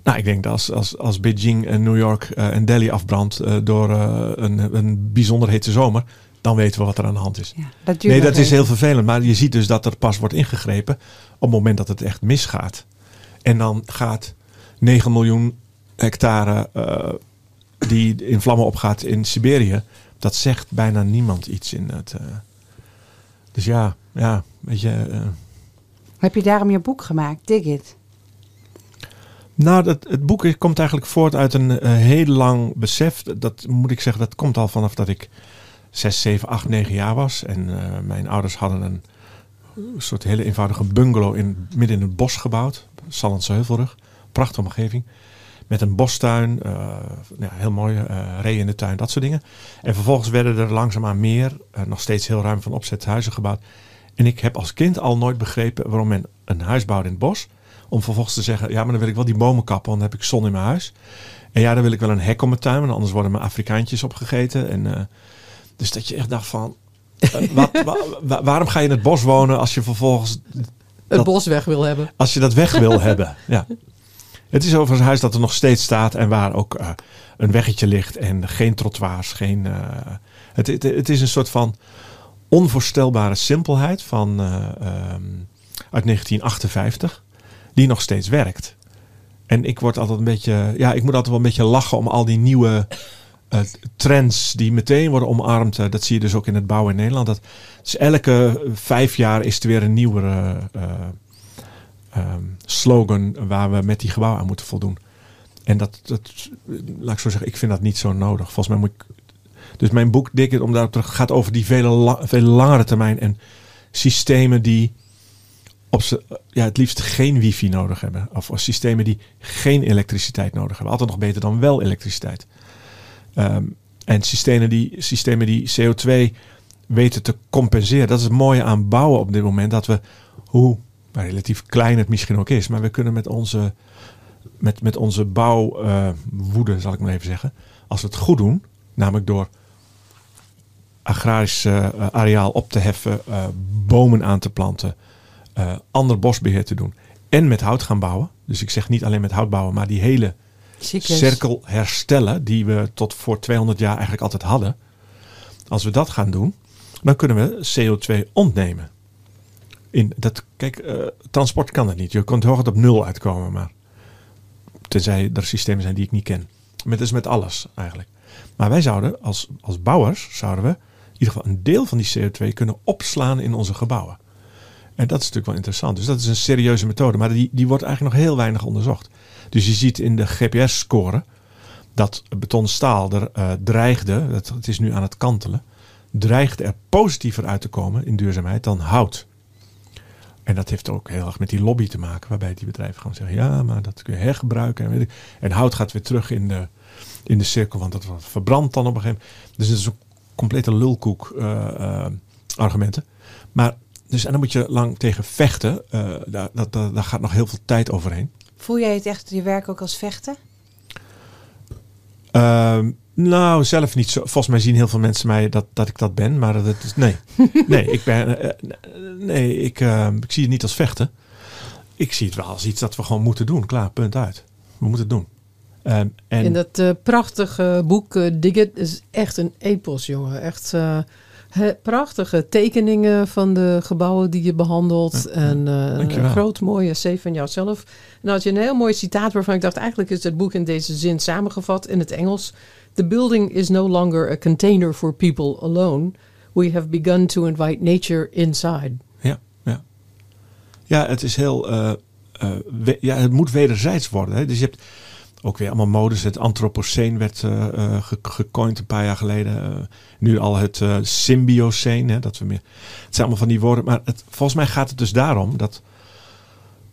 Nou, ik denk dat als, als, als Beijing en New York eh, en Delhi afbrandt eh, door eh, een, een bijzonder hete zomer, dan weten we wat er aan de hand is. Ja, dat Nee, dat is heel vervelend. Maar je ziet dus dat er pas wordt ingegrepen op het moment dat het echt misgaat. En dan gaat 9 miljoen hectare die in vlammen opgaat in Siberië. Dat zegt bijna niemand iets in het. dus ja, ja, weet je. Heb je daarom je boek gemaakt? Dig It. Nou, dat, het boek komt eigenlijk voort uit een eh, heel lang besef. Dat moet ik zeggen, dat komt al vanaf dat ik 6, 7, 8, 9 jaar was. En eh, mijn ouders hadden een soort hele eenvoudige bungalow in, midden in het bos gebouwd. Sallandse Heuvelrug. Prachtige omgeving. met een bostuin, uh, ja, heel mooi, ree in de tuin, dat soort dingen. En vervolgens werden er langzaamaan meer, nog steeds heel ruim van opzet huizen gebouwd. En ik heb als kind al nooit begrepen waarom men een huis bouwt in het bos. Om vervolgens te zeggen, ja, maar dan wil ik wel die bomen kappen, want dan heb ik zon in mijn huis. En ja, dan wil ik wel een hek om mijn tuin, want anders worden mijn Afrikaantjes opgegeten. En, dus dat je echt dacht van, [laughs] wat, wa, waarom ga je in het bos wonen als je vervolgens... Het bos weg wil hebben. Als je dat weg wil [laughs] hebben, ja. Het is overigens een huis dat er nog steeds staat en waar ook uh, een weggetje ligt en geen trottoirs. Geen, het, het, het, is een soort van onvoorstelbare simpelheid van, uh, um, uit 1958, die nog steeds werkt. En ik word altijd een beetje, ja, ik moet altijd wel een beetje lachen om al die nieuwe trends die meteen worden omarmd. dat zie je dus ook in het bouwen in Nederland. Dat, dus elke vijf jaar is er weer een nieuwe um, slogan waar we met die gebouwen aan moeten voldoen. En dat, dat, laat ik zo zeggen, ik vind dat niet zo nodig. Volgens mij moet ik. Dus mijn boek, Dik, om daarop gaat over die vele langere termijn en systemen die op ze, ja, het liefst geen wifi nodig hebben. Of, systemen die geen elektriciteit nodig hebben. Altijd nog beter dan wel elektriciteit. Um, en systemen die, systemen die CO2 weten te compenseren. Dat is het mooie aan bouwen op dit moment. Dat we, hoe relatief klein het misschien ook is. Maar we kunnen met onze, met, met onze bouwwoede, uh, zal ik maar even zeggen. Als we het goed doen, namelijk door agrarisch uh, areaal op te heffen, uh, bomen aan te planten, ander bosbeheer te doen. En met hout gaan bouwen. Dus ik zeg niet alleen met hout bouwen, maar die hele Cyclus. cirkel herstellen die we tot voor 200 jaar eigenlijk altijd hadden. Als we dat gaan doen, dan kunnen we CO2 ontnemen in dat, kijk, uh, transport kan het niet. Je kunt hooguit op nul uitkomen, maar tenzij er systemen zijn die ik niet ken. Met is met alles eigenlijk. Maar wij zouden als, als bouwers zouden we in ieder geval een deel van die CO2 kunnen opslaan in onze gebouwen. En dat is natuurlijk wel interessant. Dus dat is een serieuze methode, maar die, die wordt eigenlijk nog heel weinig onderzocht. Dus je ziet in de GPS-score dat betonstaal er uh, dreigde, het, het is nu aan het kantelen, dreigde er positiever uit te komen in duurzaamheid dan hout. En dat heeft ook heel erg met die lobby te maken, waarbij die bedrijven gaan zeggen: ja, maar dat kun je hergebruiken. En, weet ik. en hout gaat weer terug in de, in de cirkel, want dat verbrandt dan op een gegeven moment. Dus het is een complete lulkoek uh, uh, argumenten. Maar dus, en dan moet je lang tegen vechten. Uh, daar, dat, daar gaat nog heel veel tijd overheen. Voel jij het echt, je werk ook als vechten? Ehm, nou, zelf niet zo. Volgens mij zien heel veel mensen mij dat, dat ik dat ben. Maar dat is. Nee. [laughs] nee, ik ben. Uh, nee, ik, uh, ik zie het niet als vechten. Ik zie het wel als iets dat we gewoon moeten doen. Klaar, punt uit. We moeten het doen. Um, en In dat uh, prachtige boek uh, Dig It is echt een epos, jongen. Echt he, prachtige tekeningen van de gebouwen die je behandelt. Ja, en een groot mooi essay van jouzelf. En had je een heel mooi citaat waarvan ik dacht... eigenlijk is het boek in deze zin samengevat in het Engels... The building is no longer a container for people alone. We have begun to invite nature inside. Ja, ja. Ja, het is heel. Uh, uh, we, ja, het moet wederzijds worden. Hè? Dus je hebt ook weer allemaal modes. Het Anthropoceen werd uh, een paar jaar geleden. nu al het Symbioceen. Hè, dat we meer, het zijn allemaal van die woorden. Maar het, volgens mij gaat het dus daarom dat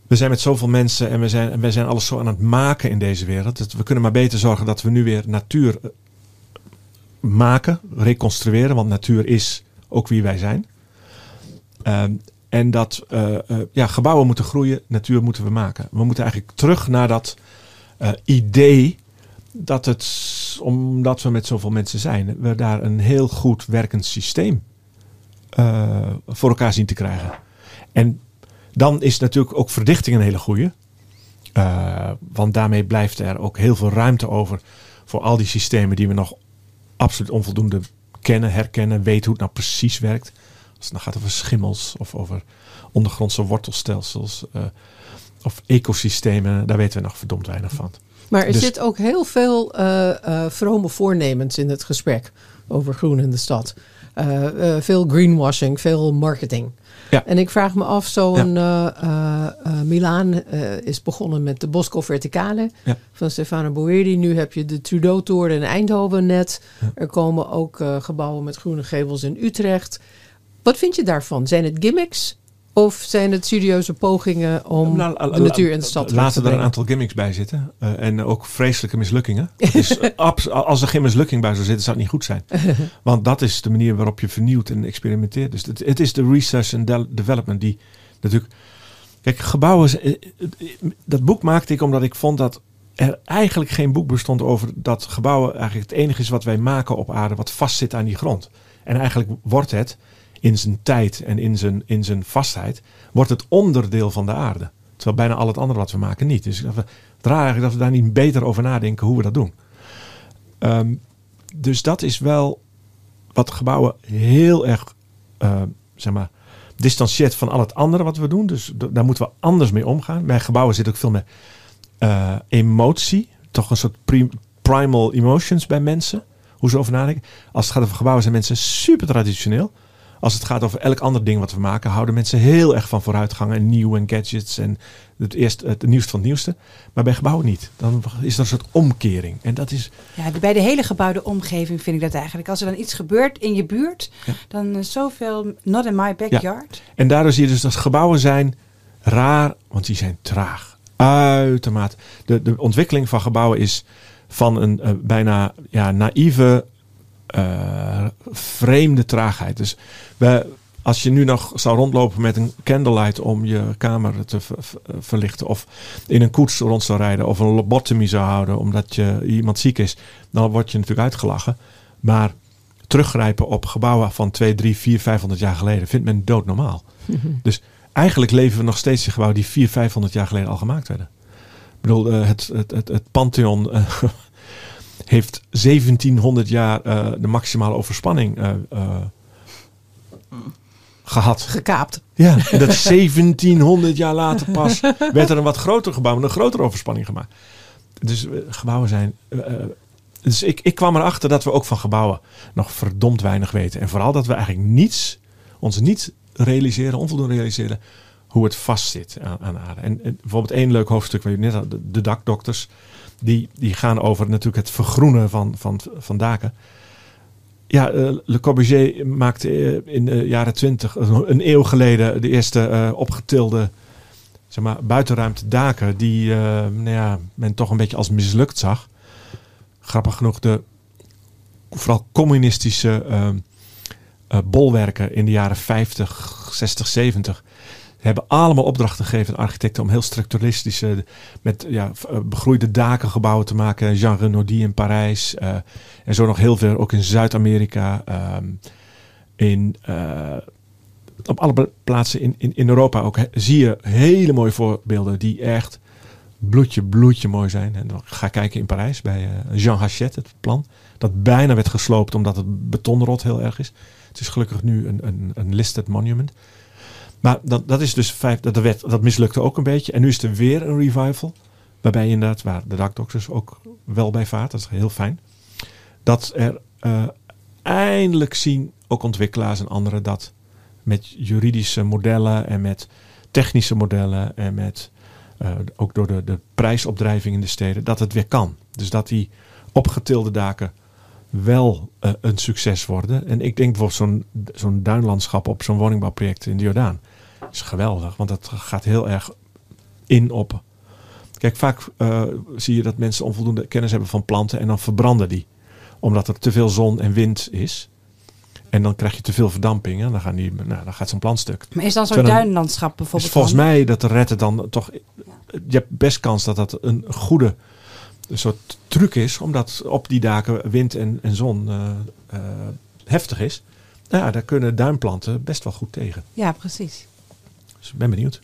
we zijn met zoveel mensen en we zijn, we zijn alles zo aan het maken in deze wereld. Dat we kunnen maar beter zorgen dat we nu weer natuur eh, maken, reconstrueren. Want natuur is ook wie wij zijn. Um, en dat ja, gebouwen moeten groeien, natuur moeten we maken. We moeten eigenlijk terug naar dat uh, idee dat het, omdat we met zoveel mensen zijn, we daar een heel goed werkend systeem voor elkaar zien te krijgen. En dan is natuurlijk ook verdichting een hele goede. Uh, want daarmee blijft er ook heel veel ruimte over voor al die systemen die we nog absoluut onvoldoende kennen, herkennen, weten hoe het nou precies werkt. Als het dan gaat over schimmels of over ondergrondse wortelstelsels of ecosystemen, daar weten we nog verdomd weinig van. Maar er dus, zit ook heel veel uh, vrome voornemens in het gesprek over groen in de stad. veel greenwashing, veel marketing. Ja. En ik vraag me af, zo'n ja. Milaan is begonnen met de Bosco Verticale ja. van Stefano Boeri. Nu heb je de Trudeau-toren in Eindhoven net. Er komen ook gebouwen met groene gevels in Utrecht. Wat vind je daarvan? Zijn het gimmicks Of zijn het serieuze pogingen om Nou, la- de natuur in de stad te Laten er een aantal gimmicks bij zitten. eh, en ook vreselijke mislukkingen. Dus, [laughs] eh, abs- als er geen mislukking bij zou zitten, zou het niet goed zijn. [laughs] Want dat is de manier waarop je vernieuwt en experimenteert. Dus het, het is de research en de- development die natuurlijk... Kijk, gebouwen... eh, Dat boek maakte ik omdat ik vond dat er eigenlijk geen boek bestond over dat gebouwen eigenlijk het enige is wat wij maken op aarde wat vastzit aan die grond. En eigenlijk wordt het in zijn tijd en in zijn, in zijn vastheid, wordt het onderdeel van de aarde. Terwijl bijna al het andere wat we maken niet. Dus het raar eigenlijk dat we daar niet beter over nadenken hoe we dat doen. Ehm, dus dat is wel wat gebouwen heel erg, eh, zeg maar, distancieert van al het andere wat we doen. Dus daar moeten we anders mee omgaan. Bij gebouwen zit ook veel meer eh, emotie. Toch een soort pri- primal emotions bij mensen. Hoe ze over nadenken. Als het gaat over gebouwen zijn mensen super traditioneel. Als het gaat over elk ander ding wat we maken, houden mensen heel erg van vooruitgang en nieuw en gadgets en het, eerste, het nieuwste van het nieuwste. Maar bij gebouwen niet. Dan is er een soort omkering. En dat is, Ja, bij de hele gebouwde omgeving vind ik dat eigenlijk. Als er dan iets gebeurt in je buurt, Ja. dan is zoveel not in my backyard. En daardoor zie je dus dat gebouwen zijn raar, want die zijn traag. Uitermate. De, de ontwikkeling van gebouwen is van een eh, bijna ja, naïeve, eh, vreemde traagheid. Dus we, als je nu nog zou rondlopen met een candlelight om je kamer te ver- ver- verlichten, of in een koets rond zou rijden, of een lobotomie zou houden omdat je iemand ziek is, dan word je natuurlijk uitgelachen. Maar teruggrijpen op gebouwen van 2, 3, 4, 500 jaar geleden vindt men doodnormaal. [laughs] Dus eigenlijk leven we nog steeds in gebouwen die 4, 500 jaar geleden al gemaakt werden. Ik bedoel, eh, het, het, het, het Pantheon eh, heeft 1700 jaar eh, de maximale overspanning eh, eh, gehad. Gekaapt. Ja, en dat 1700 jaar later pas werd er een wat groter gebouw met een grotere overspanning gemaakt. Dus gebouwen zijn. dus ik, ik kwam erachter dat we ook van gebouwen nog verdomd weinig weten. En vooral dat we eigenlijk niets, ons niet realiseren, onvoldoende realiseren, hoe het vastzit aan, aan aarde. En, en bijvoorbeeld één leuk hoofdstuk waar je net had, de, de dakdokters, die, die gaan over natuurlijk het vergroenen van, van, van daken. Ja, eh, Le Corbusier maakte eh, in de jaren twintig, een eeuw geleden, de eerste eh, opgetilde zeg maar, buitenruimte daken die eh, nou ja, men toch een beetje als mislukt zag. Grappig genoeg, de vooral communistische eh, eh, bolwerken in de jaren 50, 60, 70 hebben allemaal opdrachten gegeven aan architecten om heel structuralistische, met ja, eh, begroeide dakengebouwen te maken. Jean Renaudy in Parijs. eh, en zo nog heel veel, ook in Zuid-Amerika. ehm, in, eh, op alle plaatsen in, in, in Europa ook zie je hele mooie voorbeelden die echt bloedje, bloedje mooi zijn. En dan ga kijken in Parijs bij eh, Jean Hachette, het plan. Dat bijna werd gesloopt omdat het betonrot heel erg is. Het is gelukkig nu een, een, een listed monument. Maar dat, dat is dus vijf, dat, dat mislukte ook een beetje. En nu is er weer een revival. Waarbij inderdaad, waar de dakdokters ook wel bij vaart. Dat is heel fijn. Dat er eh, eindelijk zien, ook ontwikkelaars en anderen, dat met juridische modellen en met technische modellen en met eh, ook door de, de prijsopdrijving in de steden, dat het weer kan. Dus dat die opgetilde daken wel eh, een succes worden. En ik denk bijvoorbeeld zo'n zo'n duinlandschap op zo'n woningbouwproject in de Jordaan. Is geweldig, want dat gaat heel erg in op. Kijk, vaak eh, zie je dat mensen onvoldoende kennis hebben van planten en dan verbranden die. Omdat er te veel zon en wind is. En dan krijg je te veel verdamping en dan, gaan die, nou, dan gaat zo'n plant stuk. Maar is dan zo'n duinlandschap bijvoorbeeld? volgens dan? mij dat de retten dan toch. Je hebt best kans dat dat een goede een soort truc is, omdat op die daken wind en, en zon eh, eh, heftig is. Nou ja, daar kunnen duinplanten best wel goed tegen. Ja, precies. Dus ik ben benieuwd.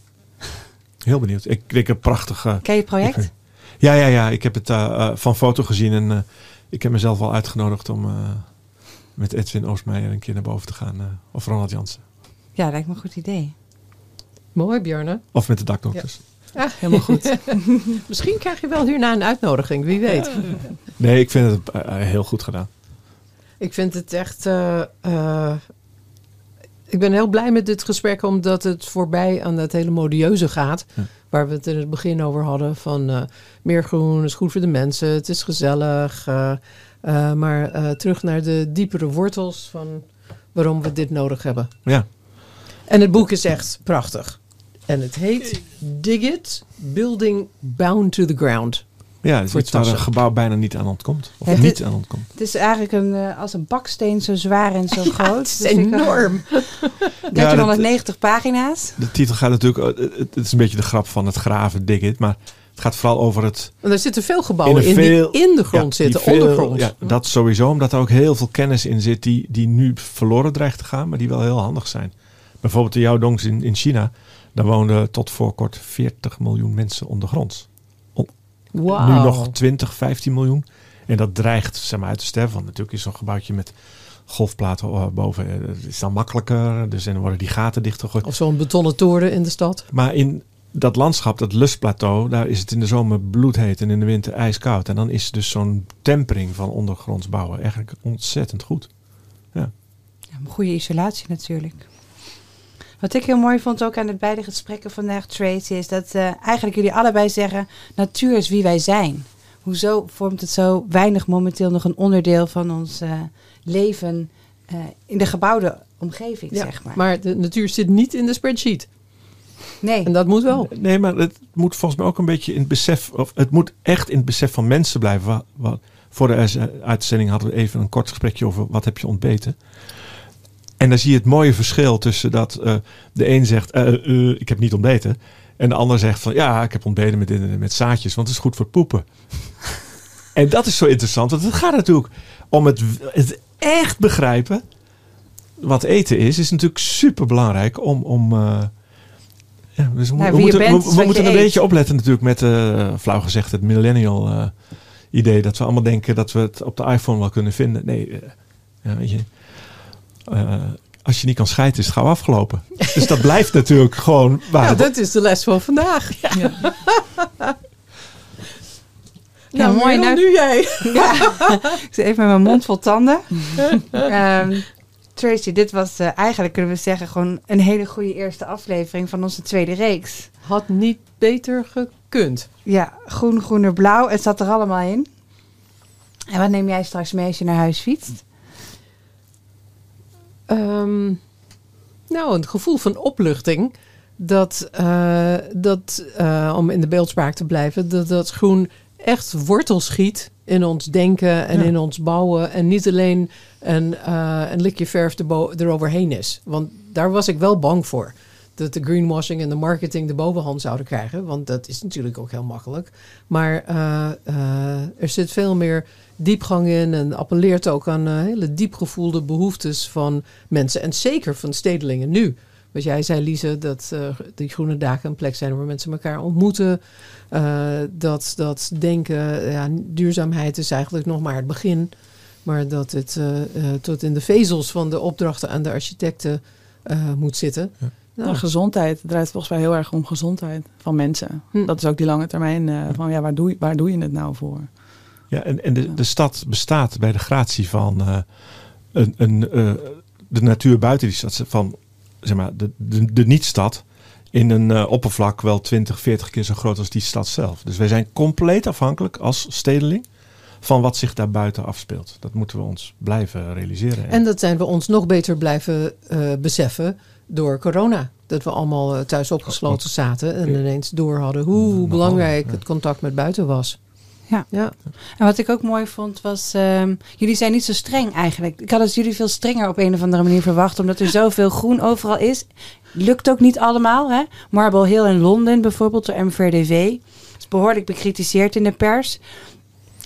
Heel benieuwd. Ik denk een prachtige. Ken je het project? Ik- Ja, ja, ja. Ik heb het eh, eh, van foto gezien en eh, ik heb mezelf al uitgenodigd om eh, met Edwin Oostmeijer een keer naar boven te gaan. eh, of Ronald Jansen. Ja, lijkt me een goed idee. Mooi, Bjarne. Of met de dakdokters. [laughs] Helemaal goed. [laughs] Misschien krijg je wel hierna een uitnodiging, wie weet. Nee, ik vind het heel goed gedaan. Ik vind het echt. eh, eh, ik ben heel blij met dit gesprek, omdat het voorbij aan het hele modieuze gaat. Ja. Waar we het in het begin over hadden: van eh, meer groen is goed voor de mensen, het is gezellig. eh, eh, maar terug naar de diepere wortels van waarom we dit nodig hebben. Ja. En het boek is echt prachtig. En het heet Dig It, Building Bound to the Ground. Ja, het is waar een gebouw bijna niet aan ontkomt. Of Het niet is- aan ontkomt. Het is eigenlijk een, eh, als een baksteen zo zwaar en zo [laughs] groot. Het is Dus ik- enorm. [laughs] 1390 pagina's. De titel gaat natuurlijk... eh, Het het is een beetje de grap van het graven, dig it. Maar het gaat vooral over het... Want er zitten veel gebouwen In in, die in de grond ja, zitten, veel- ondergronds. Ja, dat sowieso. Omdat er ook heel veel kennis in zit die, die nu verloren dreigt te gaan. Maar die wel heel handig zijn. Bijvoorbeeld de Yaodongs in, in China. Daar woonden tot voor kort 40 miljoen mensen ondergronds. Nu nog 20, 15 miljoen. En dat dreigt zeg maar, uit te sterven. Want natuurlijk is zo'n gebouwtje met golfplaten eh, boven. eh, Het is dan makkelijker. Dus en dan worden die gaten dichtgegooid. Of zo'n betonnen toren in de stad. Maar in dat landschap, dat lustplateau, daar is het in de zomer bloedheet en in de winter ijskoud. En dan is dus zo'n tempering van ondergronds bouwen eigenlijk ontzettend goed. Ja, een goede isolatie natuurlijk. Wat ik heel mooi vond ook aan de beide gesprekken vandaag, Tracy, is dat eh, eigenlijk jullie allebei zeggen: natuur is wie wij zijn. Hoezo vormt het zo weinig momenteel nog een onderdeel van ons eh, leven eh, in de gebouwde omgeving, Ja, zeg maar? maar de natuur zit niet in de spreadsheet. nee, En dat moet wel. Nee, maar het moet volgens mij ook een beetje in het besef, of het moet echt in het besef van mensen blijven. Wa- wa- voor de uitzending hadden we even een kort gesprekje over wat heb je ontbeten. En dan zie je het mooie verschil tussen dat eh, de een zegt, eh, ik heb niet ontbeten. En de ander zegt van, ja, ik heb ontbeten met, met zaadjes, want het is goed voor poepen. [laughs] en dat is zo interessant, want het gaat natuurlijk om het, het echt begrijpen wat eten is. Is natuurlijk super belangrijk om... om ja, dus we, Nou, moeten, bent, we, moeten een eet. beetje opletten natuurlijk met, flauw gezegd, het millennial idee. Dat we allemaal denken dat we het op de iPhone wel kunnen vinden. Nee, ja, weet je. Eh, als je niet kan scheiden, is het gauw afgelopen. [laughs] Dus dat blijft natuurlijk gewoon waar. Ja, dat is de les van vandaag. Ja. Nou, mooi, mooi. nou- nu jij. [laughs] Ja. ik zit even met mijn mond vol tanden. [laughs] Ehm, Tracy, dit was eh, eigenlijk, kunnen we zeggen, gewoon een hele goede eerste aflevering van onze tweede reeks. Had niet beter gekund. Ja, groen, groener, blauw. Het zat er allemaal in. En wat neem jij straks mee als je naar huis fietst? Ehm, nou, een gevoel van opluchting. Dat, eh, dat eh, om in de beeldspraak te blijven, dat dat groen echt wortel schiet in ons denken en Ja. in ons bouwen. En niet alleen een, eh, een likje verf eroverheen is. Want daar was ik wel bang voor. Dat de greenwashing en de marketing de bovenhand zouden krijgen. Want dat is natuurlijk ook heel makkelijk. Maar er zit veel meer diepgang in en appelleert ook aan eh, hele diep gevoelde behoeftes van mensen. En zeker van stedelingen nu. Wat jij zei, Lise, dat eh, die groene daken een plek zijn waar mensen elkaar ontmoeten. Eh, dat, dat denken, ja, duurzaamheid is eigenlijk nog maar het begin. Maar dat het eh, eh, tot in de vezels van de opdrachten aan de architecten eh, moet zitten. Ja. Nou, Nou, gezondheid. Het draait volgens mij heel erg om gezondheid van mensen. Hm. Dat is ook die lange termijn eh, van ja, waar doe, je, waar doe je het nou voor? Ja, en, en de, de stad bestaat bij de gratie van eh, een, een, eh, de natuur buiten die stad. Van zeg maar, de, de, de niet-stad in een eh, oppervlak wel 20, 40 keer zo groot als die stad zelf. Dus wij zijn compleet afhankelijk als stedeling van wat zich daar buiten afspeelt. Dat moeten we ons blijven realiseren. En dat zijn we ons nog beter blijven beseffen door corona. Dat we allemaal thuis opgesloten zaten en ineens door hadden hoe Nogal, belangrijk het contact met buiten was. Ja. ja. En wat ik ook mooi vond was, ehm, jullie zijn niet zo streng eigenlijk. Ik had het jullie veel strenger op een of andere manier verwacht, omdat er zoveel groen overal is. Lukt ook niet allemaal. Hè? Marble Hill in Londen bijvoorbeeld, door MVRDV. is behoorlijk bekritiseerd in de pers.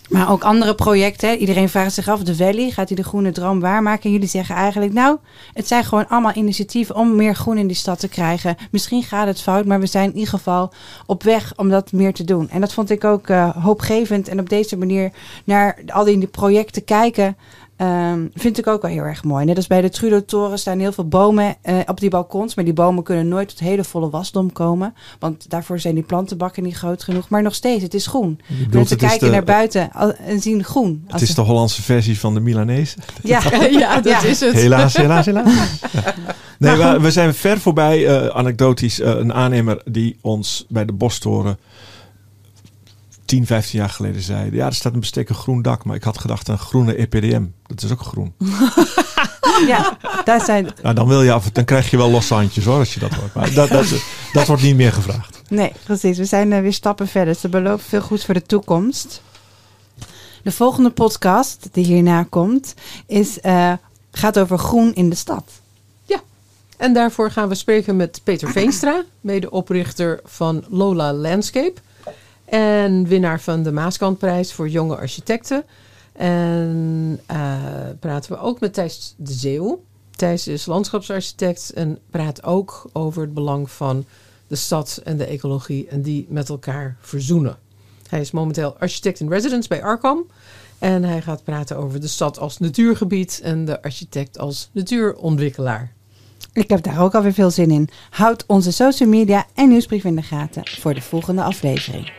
Maar ook andere projecten. Iedereen vraagt zich af, de Valley, gaat hij de groene droom waarmaken? En jullie zeggen eigenlijk, nou, het zijn gewoon allemaal initiatieven om meer groen in die stad te krijgen. Misschien gaat het fout, maar we zijn in ieder geval op weg om dat meer te doen. En dat vond ik ook eh, hoopgevend. En op deze manier naar al die projecten kijken, ehm, vind ik ook wel heel erg mooi. Net als bij de Trudeau-toren staan heel veel bomen eh, op die balkons. Maar die bomen kunnen nooit tot hele volle wasdom komen. Want daarvoor zijn die plantenbakken niet groot genoeg. Maar nog steeds, het is groen. Mensen kijken de- naar buiten en zien groen. Het Als is ze- de Hollandse versie van de Milanese. [laughs] ja, [laughs] ja, dat Ja. is het. Helaas, helaas, helaas. Ja. [laughs] Nee, we, we zijn ver voorbij, eh, anekdotisch, eh, een aannemer die ons bij de Bostoren 10, 15 jaar geleden zei... Ja, er staat een bestekken groen dak, maar ik had gedacht aan groene EPDM. Dat is ook groen. [laughs] Ja, daar zijn... Nou, dan, wil je af, dan krijg je wel losse handjes hoor, als je dat hoort. Maar dat, dat, dat wordt niet meer gevraagd. Nee, precies. We zijn uh, weer stappen verder. Ze beloven veel goed voor de toekomst. De volgende podcast die hierna komt, is, uh, gaat over groen in de stad. Ja, en daarvoor gaan we spreken met Peter Veenstra, medeoprichter van Lola Landscape. En winnaar van de Maaskantprijs voor jonge architecten. En uh, praten we ook met Thijs de Zeeuw. Thijs is landschapsarchitect en praat ook over het belang van de stad en de ecologie en die met elkaar verzoenen. Hij is momenteel architect in residence bij Arkham. En hij gaat praten over de stad als natuurgebied en de architect als natuurontwikkelaar. Ik heb daar ook alweer veel zin in. Houd onze social media en nieuwsbrief in de gaten voor de volgende aflevering.